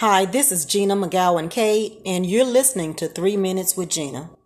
Hi, this is Gina McGowan Kay, and you're listening to Three Minutes with Gina.